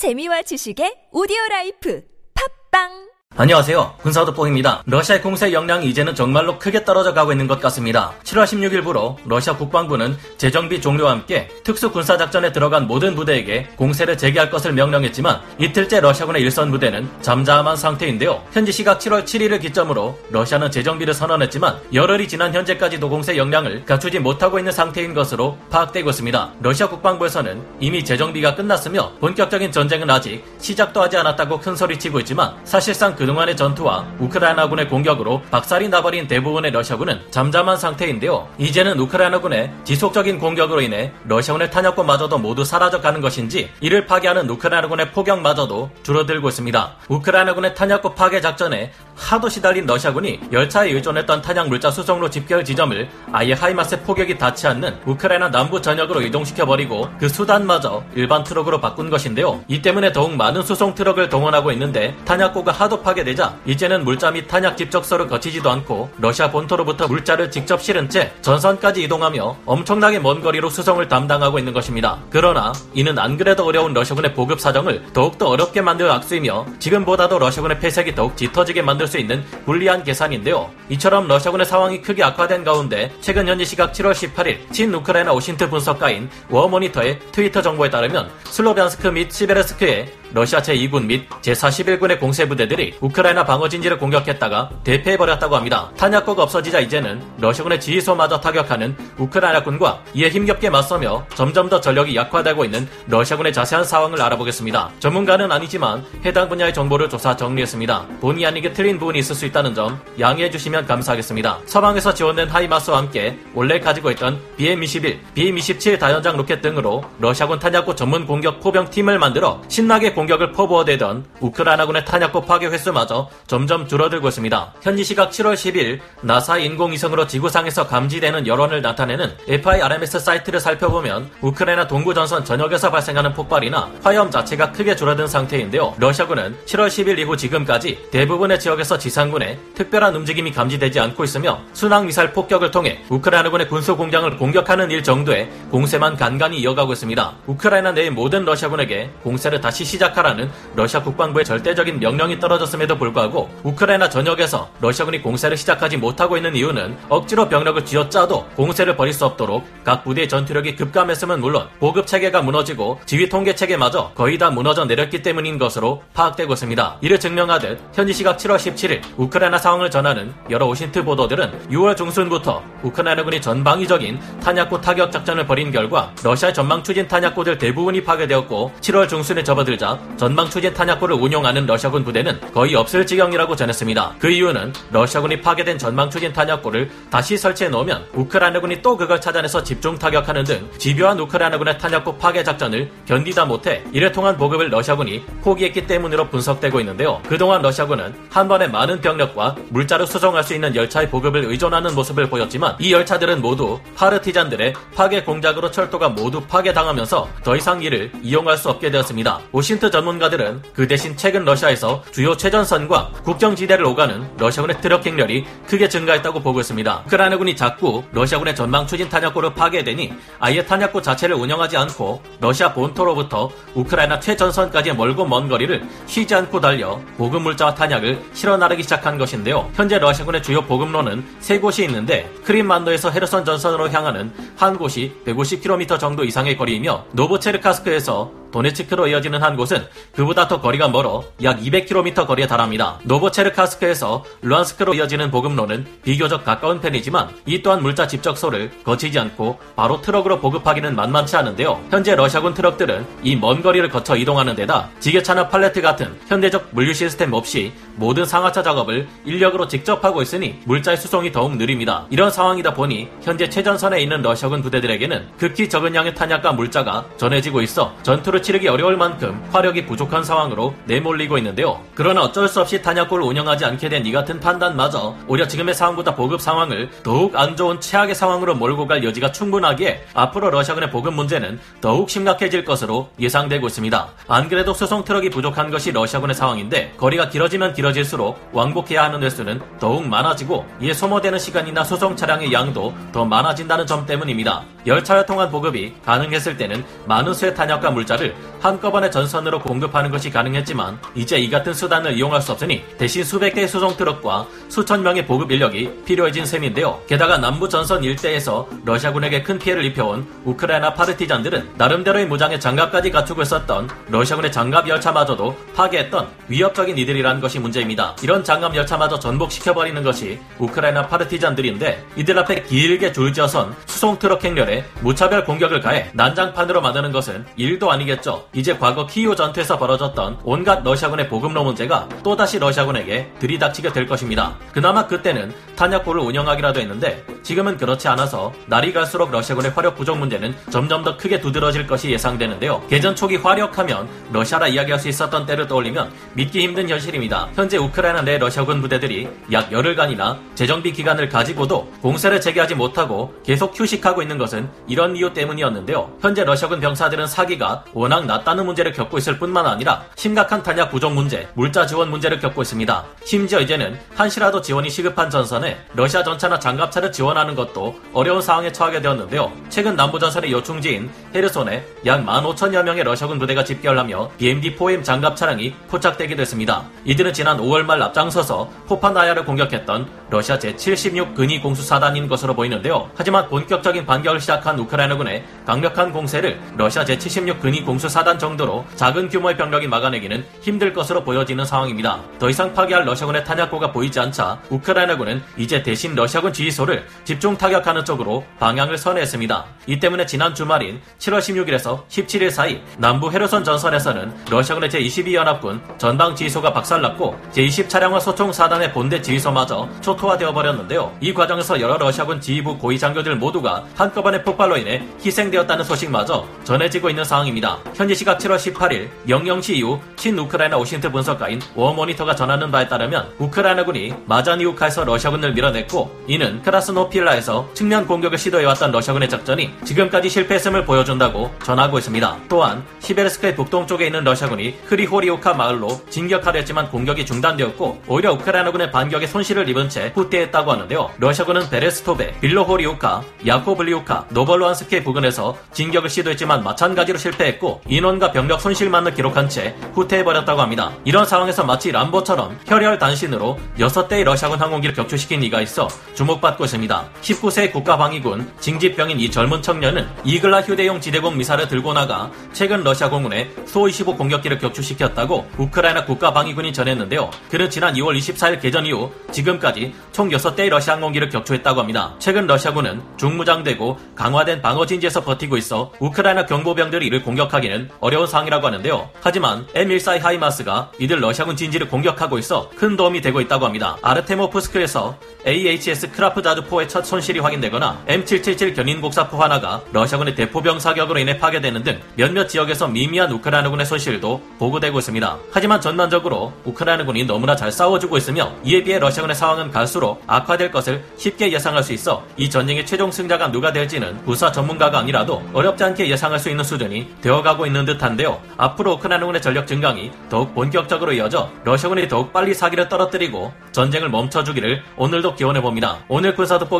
재미와 지식의 오디오 라이프. 팟빵 안녕하세요. 군사도뽕입니다. 러시아의 공세 역량이 이제는 정말로 크게 떨어져 가고 있는 것 같습니다. 7월 16일부로 러시아 국방부는 재정비 종료와 함께 특수 군사작전에 들어간 모든 부대에게 공세를 재개할 것을 명령했지만 이틀째 러시아군의 일선 부대는 잠잠한 상태인데요. 현지 시각 7월 7일을 기점으로 러시아는 재정비를 선언했지만 열흘이 지난 현재까지도 공세 역량을 갖추지 못하고 있는 상태인 것으로 파악되고 있습니다. 러시아 국방부에서는 이미 재정비가 끝났으며 본격적인 전쟁은 아직 시작도 하지 않았다고 큰소리치고 있지만 사실상 그동안의 전투와 우크라이나군의 공격으로 박살이 나버린 대부분의 러시아군은 잠잠한 상태인데요. 이제는 우크라이나군의 지속적인 공격으로 인해 러시아군의 탄약고마저도 모두 사라져가는 것인지 이를 파괴하는 우크라이나군의 포격마저도 줄어들고 있습니다. 우크라이나군의 탄약고 파괴 작전에 하도 시달린 러시아군이 열차에 의존했던 탄약 물자 수송로 집결 지점을 아예 하이마스 포격이 닿지 않는 우크라이나 남부 전역으로 이동시켜버리고 그 수단마저 일반 트럭으로 바꾼 것인데요. 이 때문에 더욱 많은 수송 트럭을 동원하고 있는데 탄약고가 하도 파괴되자 이제는 물자 및 탄약 집적소를 거치지도 않고 러시아 본토로부터 물자를 직접 실은 채 전선까지 이동하며 엄청나게 먼 거리로 수송을 담당하고 있는 것입니다. 그러나 이는 안 그래도 어려운 러시아군의 보급 사정을 더욱더 어렵게 만들 악수이며 지금보다도 러시아군의 패색이 더욱 짙어지게 만들 수 있는 불리한 계산인데요. 이처럼 러시아군의 상황이 크게 악화된 가운데 최근 현지 시각 7월 18일 친 우크라이나 OSINT 분석가인 워모니터의 트위터 정보에 따르면 슬로비안스크 및 시베르스크에 러시아 제2군 및 제41군의 공세부대들이 우크라이나 방어진지를 공격했다가 대패해버렸다고 합니다. 탄약고가 없어지자 이제는 러시아군의 지휘소마저 타격하는 우크라이나군과 이에 힘겹게 맞서며 점점 더 전력이 약화되고 있는 러시아군의 자세한 상황을 알아보겠습니다. 전문가는 아니지만 해당 분야의 정보를 조사 정리했습니다. 본의 아니게 틀린 부분이 있을 수 있다는 점 양해해 주시면 감사하겠습니다. 서방에서 지원된 하이마스와 함께 원래 가지고 있던 BM-21, BM-27 다연장 로켓 등으로 러시아군 탄약고 전문 공격 포병팀을 만들어 신나게 공격을 퍼부어대던 우크라이나군의 탄약고 파괴 횟수마저 점점 줄어들고 있습니다. 현지 시각 7월 10일 나사 인공위성으로 지구상에서 감지되는 여론을 나타내는 FIRMS 사이트를 살펴보면 우크라이나 동부 전선 전역에서 발생하는 폭발이나 화염 자체가 크게 줄어든 상태인데요. 러시아군은 7월 10일 이후 지금까지 대부분의 지역에서 지상군의 특별한 움직임이 감지되지 않고 있으며 순항 미사일 폭격을 통해 우크라이나군의 군수 공장을 공격하는 일 정도의 공세만 간간히 이어가고 있습니다. 우크라이나 내의 모든 러시아군에게 공세를 다시 시작 하라는 러시아 국방부의 절대적인 명령이 떨어졌음에도 불구하고 우크라이나 전역에서 러시아군이 공세를 시작하지 못하고 있는 이유는 억지로 병력을 쥐어짜도 공세를 벌일 수 없도록 각 부대의 전투력이 급감했음은 물론 보급 체계가 무너지고 지휘 통제 체계마저 거의 다 무너져 내렸기 때문인 것으로 파악되고 있습니다. 이를 증명하듯 현지 시각 7월 17일 우크라이나 상황을 전하는 여러 OSINT 보도들은 6월 중순부터 우크라이나군이 전방위적인 탄약고 타격 작전을 벌인 결과 러시아의 전방 추진 탄약고들 대부분이 파괴되었고 7월 중순에 접어들자 전방 추진 탄약고를 운용하는 러시아군 부대는 거의 없을 지경이라고 전했습니다. 그 이유는 러시아군이 파괴된 전방 추진 탄약고를 다시 설치해 놓으면 우크라이나군이 또 그걸 찾아내서 집중 타격하는 등 집요한 우크라이나군의 탄약고 파괴 작전을 견디다 못해 이를 통한 보급을 러시아군이 포기했기 때문으로 분석되고 있는데요. 그동안 러시아군은 한 번에 많은 병력과 물자를 수송할 수 있는 열차에 보급을 의존하는 모습을 보였지만 이 열차들은 모두 파르티잔들의 파괴 공작으로 철도가 모두 파괴당하면서 더 이상 이를 이용할 수 없게 되었습니다. OSINT 전문가들은 그 대신 최근 러시아에서 주요 최전선과 국경지대를 오가는 러시아군의 트럭 행렬이 크게 증가했다고 보고 있습니다. 우크라이나군이 자꾸 러시아군의 전방 추진 탄약고를 파괴해대니 아예 탄약고 자체를 운영하지 않고 러시아 본토로부터 우크라이나 최전선까지의 멀고 먼 거리를 쉬지 않고 달려 보급 물자와 탄약을 실어 나르기 시작한 것인데요. 현재 러시아군의 주요 보급로는 세 곳이 있는데 크림반도에서 헤르손 전선으로 향하는 한 곳이 150km 정도 이상의 거리이며 노보체르카스크에서 도네츠크로 이어지는 한 곳은 그보다 더 거리가 멀어 약 200km 거리에 달합니다. 노보체르카스크에서 루한스크로 이어지는 보급로는 비교적 가까운 편이지만 이 또한 물자 집적소를 거치지 않고 바로 트럭으로 보급하기는 만만치 않은데요. 현재 러시아군 트럭들은 이 먼 거리를 거쳐 이동하는 데다 지게차나 팔레트 같은 현대적 물류 시스템 없이 모든 상하차 작업을 인력으로 직접 하고 있으니 물자의 수송이 더욱 느립니다. 이런 상황이다 보니 현재 최전선에 있는 러시아군 부대들에게는 극히 적은 양의 탄약과 물자가 전해지고 있어 전투를 치르기 어려울 만큼 화력이 부족한 상황으로 내몰리고 있는데요. 그러나 어쩔 수 없이 탄약고를 운영하지 않게 된 이 같은 판단마저 오히려 지금의 상황보다 보급 상황을 더욱 안 좋은 최악의 상황으로 몰고 갈 여지가 충분하기에 앞으로 러시아군의 보급 문제는 더욱 심각해질 것으로 예상되고 있습니다. 안 그래도 수송 트럭이 부족한 것이 러시아군의 상황인데 거리가 길어지면 길어질수록 왕복해야 하는 횟수는 더욱 많아지고 이에 소모되는 시간이나 수송 차량의 양도 더 많아진다는 점 때문입니다. 열차를 통한 보급이 가능했을 때는 많은 수의 탄약과 물자를 한꺼번에 전선으로 공급하는 것이 가능했지만 이제 이 같은 수단을 이용할 수 없으니 대신 수백 개의 수송 트럭과 수천 명의 보급 인력이 필요해진 셈인데요. 게다가 남부 전선 일대에서 러시아군에게 큰 피해를 입혀온 우크라이나 파르티잔들은 나름대로의 무장의 장갑까지 갖추고 있었던 러시아군의 장갑 열차마저도 파괴했던 위협적인 이들이라는 것이 문제입니다. 이런 장갑 열차마저 전복시켜버리는 것이 우크라이나 파르티잔들인데 이들 앞에 길게 줄지어선 수송 트럭 행렬에 무차별 공격을 가해 난장판으로 만드는 것은 일도 아니겠죠. 이제 과거 키이우 전투에서 벌어졌던 온갖 러시아군의 보급로 문제가 또다시 러시아군에게 들이닥치게 될 것입니다. 그나마 그때는 탄약고를 운영하기라도 했는데 지금은 그렇지 않아서 날이 갈수록 러시아군의 화력 부족 문제는 점점 더 크게 두드러질 것이 예상되는데요. 개전 초기 화력하면 러시아라 이야기할 수 있었던 때를 떠올리면 믿기 힘든 현실입니다. 현재 우크라이나 내 러시아군 부대들이 약 열흘간이나 재정비 기간을 가지고도 공세를 재개하지 못하고 계속 휴식하고 있는 것은 이런 이유 때문이었는데요. 현재 러시아군 병사들은 사기가 워낙 낮다는 문제를 겪고 있을 뿐만 아니라 심각한 탄약 부족 문제, 물자 지원 문제를 겪고 있습니다. 심지어 이제는 한시라도 지원이 시급한 전선에 러시아 전차나 장갑차를 지원 하는 것도 어려운 상황에 처하게 되었는데요. 최근 남부전선의 요충지인 헤르손에 약 15,000여 명의 러시아군 부대가 집결하며 BMD-4M 장갑 차량이 포착되기도 했습니다. 이들은 지난 5월 말 앞장서서 포파나야를 공격했던 러시아 제76 근위 공수사단인 것으로 보이는데요. 하지만 본격적인 반격을 시작한 우크라이나군의 강력한 공세를 러시아 제76 근위 공수사단 정도로 작은 규모의 병력이 막아내기는 힘들 것으로 보여지는 상황입니다. 더 이상 파괴할 러시아군의 탄약고가 보이지 않자 우크라이나군은 이제 대신 러시아군 지휘소를 집중 타격하는 쪽으로 방향을 선회했습니다. 이 때문에 지난 주말인 7월 16일에서 17일 사이 남부 헤르손 전선에서는 러시아군의 제22연합군 전방 지휘소가 박살났고 제20차량화 소총 사단의 본대 지휘소마저 초토화되어 버렸는데요. 이 과정에서 여러 러시아군 지휘부 고위 장교들 모두가 한꺼번에 폭발로 인해 희생되었다는 소식마저 전해지고 있는 상황입니다. 현지 시각 7월 18일 00시 이후 친우크라이나 OSINT 분석가인 War Monitor가 전하는 바에 따르면 우크라이나군이 마자니우카에서 러시아군을 밀어냈고 이는 크라스노 필라에서 측면 공격을 시도해왔던 러시아군의 작전이 지금까지 실패했음을 보여준다고 전하고 있습니다. 또한 시베르스크의 북동쪽에 있는 러시아군이 크리호리오카 마을로 진격하려 했지만 공격이 중단되었고 오히려 우크라이나군의 반격에 손실을 입은 채 후퇴했다고 하는데요. 러시아군은 베레스토베, 빌로호리오카, 야코블리오카, 노보루한스케 부근에서 진격을 시도했지만 마찬가지로 실패했고 인원과 병력 손실만을 기록한 채 후퇴해버렸다고 합니다. 이런 상황에서 마치 람보처럼 혈혈 단신으로 6대의 러시아군 항공기를 격추시킨 이가 있어 주목받고 있습니다. 19세 국가방위군 징집병인 이 젊은 청년은 이글라 휴대용 지대공 미사일을 들고 나가 최근 러시아 공군의 소-25 공격기를 격추시켰다고 우크라이나 국가방위군이 전했는데요. 그는 지난 2월 24일 개전 이후 지금까지 총 6대의 러시아 항공기를 격추했다고 합니다. 최근 러시아군은 중무장되고 강화된 방어진지에서 버티고 있어 우크라이나 경보병들이 이를 공격하기는 어려운 상황이라고 하는데요. 하지만 M142 HIMARS가 이들 러시아군 진지를 공격하고 있어 큰 도움이 되고 있다고 합니다. 아르테모프스크에서 AHS 크라프자드포의 첫 손실이 확인되거나 M777 견인곡사포 하나가 러시아군의 대포병 사격으로 인해 파괴되는 등 몇몇 지역에서 미미한 우크라이나군의 손실도 보고되고 있습니다. 하지만 전반적으로 우크라이나군이 너무나 잘 싸워주고 있으며 이에 비해 러시아군의 상황은 갈수록 악화될 것을 쉽게 예상할 수 있어 이 전쟁의 최종 승자가 누가 될지는 부사 전문가가 아니라도 어렵지 않게 예상할 수 있는 수준이 되어가고 있는 듯한데요. 앞으로 우크라이나군의 전력 증강이 더욱 본격적으로 이어져 러시아군이 더욱 빨리 사기를 떨어뜨리고 전쟁을 멈춰주기를 오늘도 기원해 봅니다. 오늘 군사 돋보기